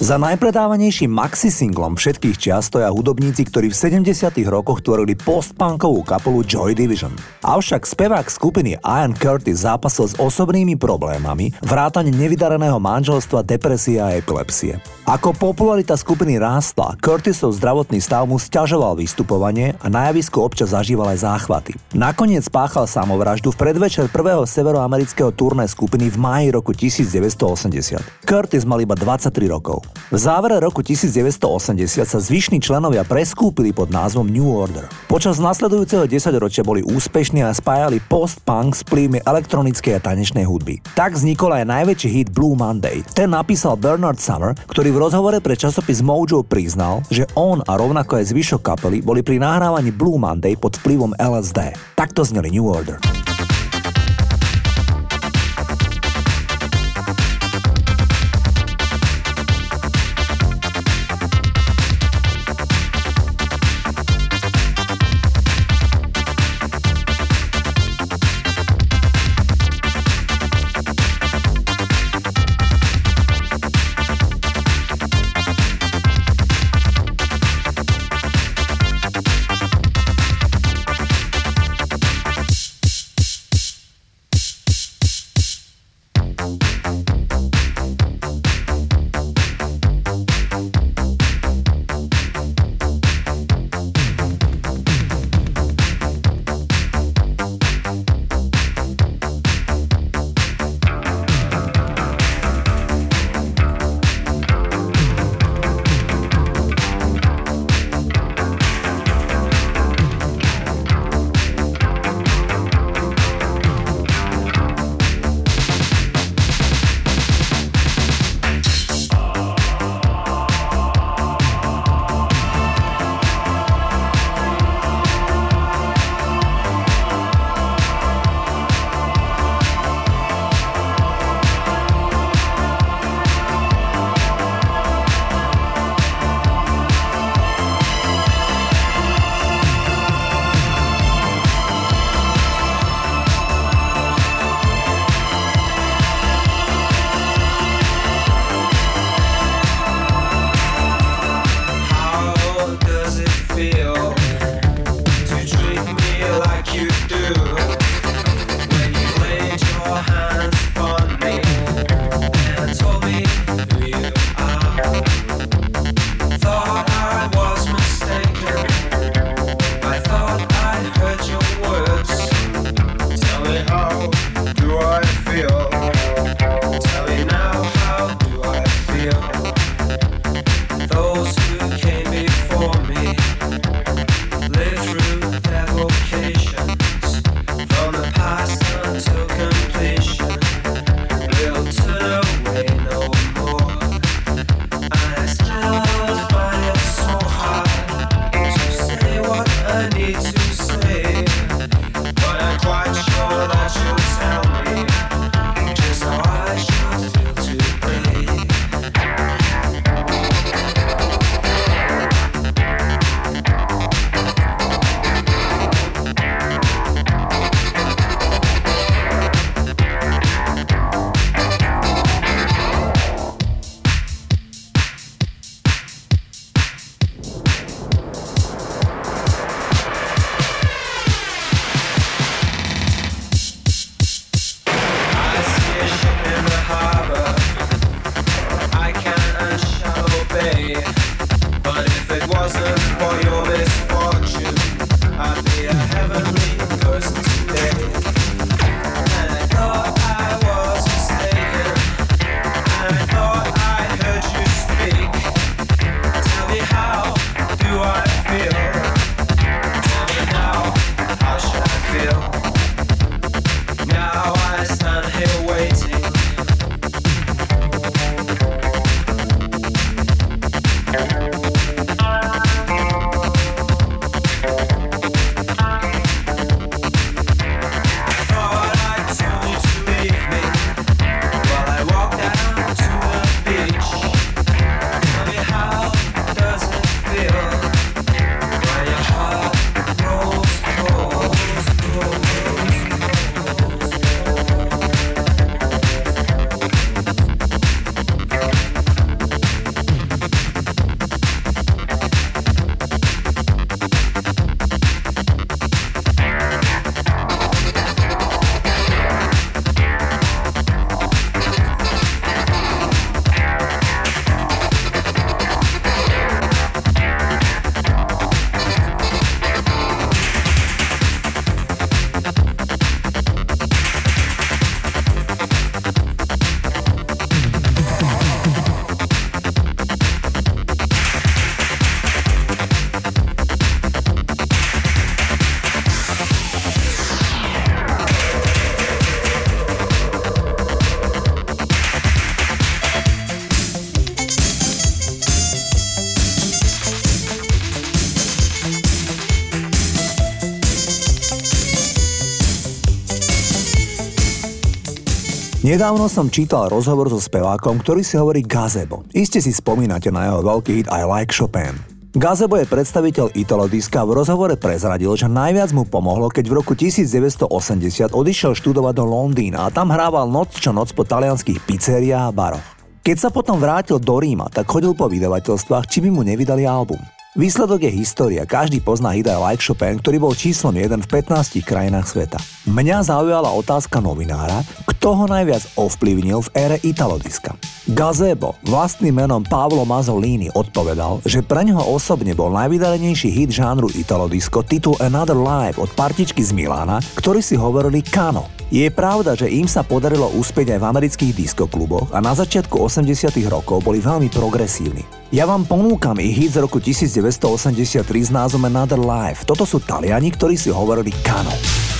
Za najpredávanejším maxi-singlom všetkých čias stoja hudobníci, ktorí v 70 rokoch tvorili post-punkovú kapelu Joy Division. Avšak spevák skupiny Ian Curtis zápasil s osobnými problémami, vrátane nevydareného manželstva, depresie a epilepsie. Ako popularita skupiny rástla, Curtisov zdravotný stav mu stiažoval vystupovanie a na javisku občas zažíval aj záchvaty. Nakoniec páchal samovraždu v predvečer prvého severoamerického turné skupiny v máji roku 1980. Curtis mal iba 23 rokov. V závere roku 1980 sa zvyšní členovia preskúpili pod názvom New Order. Počas nasledujúceho desaťročia boli úspešní a spájali post-punk s plými elektronickej a tanečnej hudby. Tak vznikol aj najväčší hit Blue Monday. Ten napísal Bernard Summer, ktorý v rozhovore pre časopis Mojo priznal, že on a rovnako aj zvyšok kapely boli pri nahrávaní Blue Monday pod vplyvom LSD. Takto zneli New Order. Nedávno som čítal rozhovor so spevákom, ktorý si hovorí Gazebo. Iste si spomínate na jeho veľký hit I Like Chopin. Gazebo je predstaviteľ Italo Diska v rozhovore prezradil, že najviac mu pomohlo, keď v roku 1980 odišiel študovať do Londýna a tam hrával noc čo noc po talianských pizzeriách a baroch. Keď sa potom vrátil do Ríma, tak chodil po vydavateľstvách, či by mu nevydali album. Výsledok je história. Každý pozná hit Like Chopin, ktorý bol číslom 1 v 15 krajinách sveta. Mňa zaujala otázka novinára, kto ho najviac ovplyvnil v ére Italodiska. Gazebo, vlastným menom Pavlo Mazzolini, odpovedal, že pre neho osobne bol najvydarenejší hit žánru Italodisko titul Another Life od partičky z Milána, ktorý si hovorili Kano. Je pravda, že im sa podarilo uspieť aj v amerických diskokluboch a na začiatku 80 rokov boli veľmi progresívni. Ja vám ponúkam ich hit z roku 1983 s názvom Another Life. Toto sú Taliani, ktorí si hovorili Kano.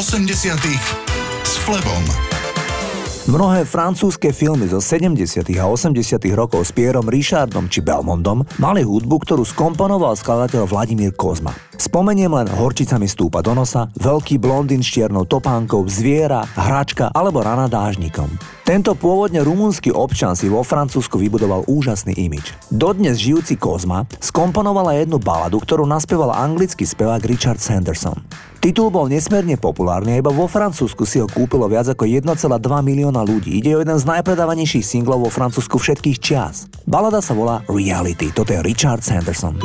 80 s Flebom. Mnohé francúzske filmy zo 70. a 80. rokov s Pierom Richardom či Belmondom mali hudbu, ktorú skomponoval skladateľ Vladimír Kozma. Spomeniem len Horčicami stúpa do nosa, Veľký blondín s čiernou topánkou, Zviera, Hračka alebo Rana dážnikom. Tento pôvodne rumunský občan si vo Francúzsku vybudoval úžasný imič. Dodnes žijúci Kozma skomponovala jednu baladu, ktorú naspieval anglický spevák Richard Sanderson. Titul bol nesmierne populárny a iba vo Francúzsku si ho kúpilo viac ako 1,2 milióna ľudí. Ide o jeden z najpredávanejších singlov vo Francúzsku všetkých čias. Balada sa volá Reality, toto je Richard Sanderson.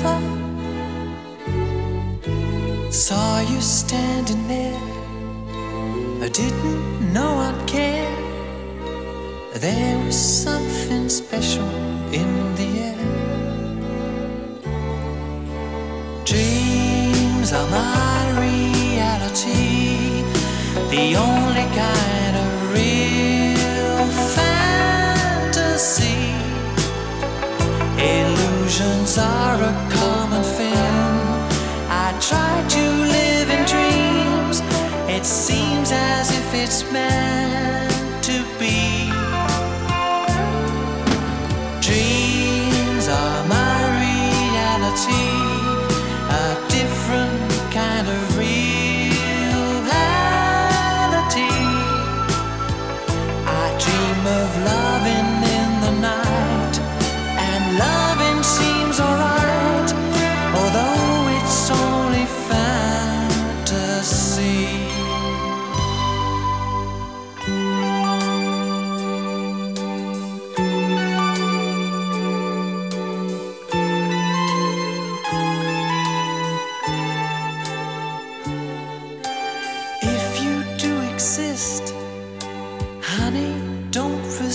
Forever. Saw you standing there, I didn't know I'd care. There was something special in the air. Dreams are my reality, the only kind of real fantasy. Illusions are a its man.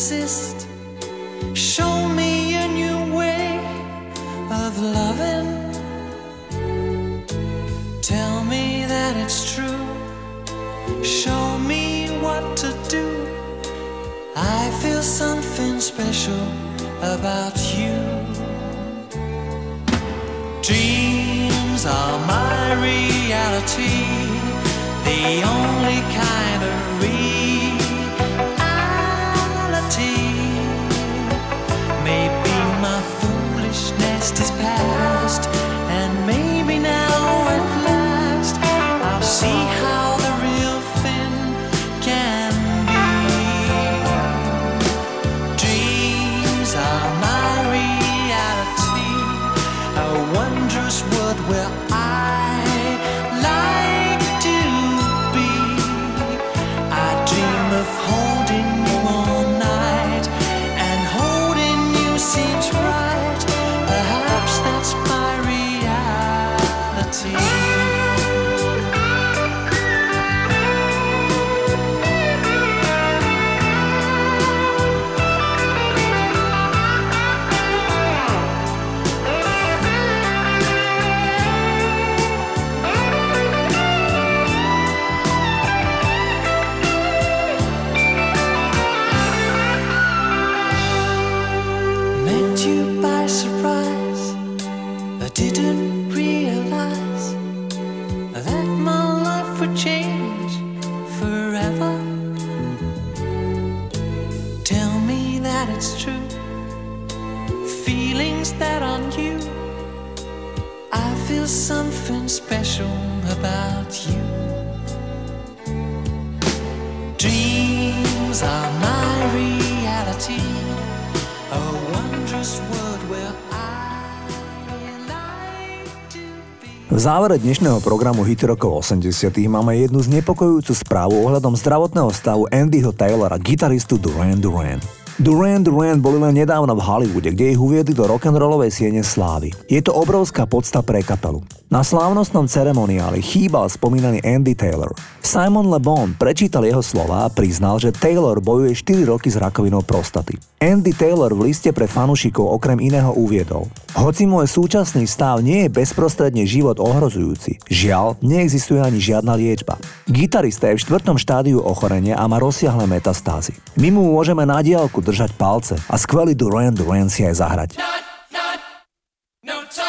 Don't. Show me a new way of loving. Tell me that it's true. Show me what to do. I feel something special about you. Dreams are my reality, the only kind it's true. Feelings that are new. I feel something special about you. Dreams are my reality. A wondrous world where I like to be. V závere dnešného programu Hit rokov 80 máme jednu znepokojujúcu správu ohľadom zdravotného stavu Andyho Taylora, gitaristu Duran Duran. Duran Duran boli len nedávno v Hollywoode, kde ich uviedli do rock'n'rollovej siene slávy. Je to obrovská podsta pre kapelu. Na slávnostnom ceremoniáli chýbal spomínaný Andy Taylor. Simon Le Bon prečítal jeho slova a priznal, že Taylor bojuje 4 roky s rakovinou prostaty. Andy Taylor v liste pre fanúšikov okrem iného uviedol. Hoci môj súčasný stav nie je bezprostredne život ohrozujúci, žiaľ, neexistuje ani žiadna liečba. Gitarista je v štvrtom štádiu ochorenia a má rozsiahle metastázy. My mu môžeme na diálku držať palce a skvelý Duran Duran si aj zahrať. Notorious.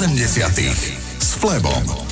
80 s Flebom.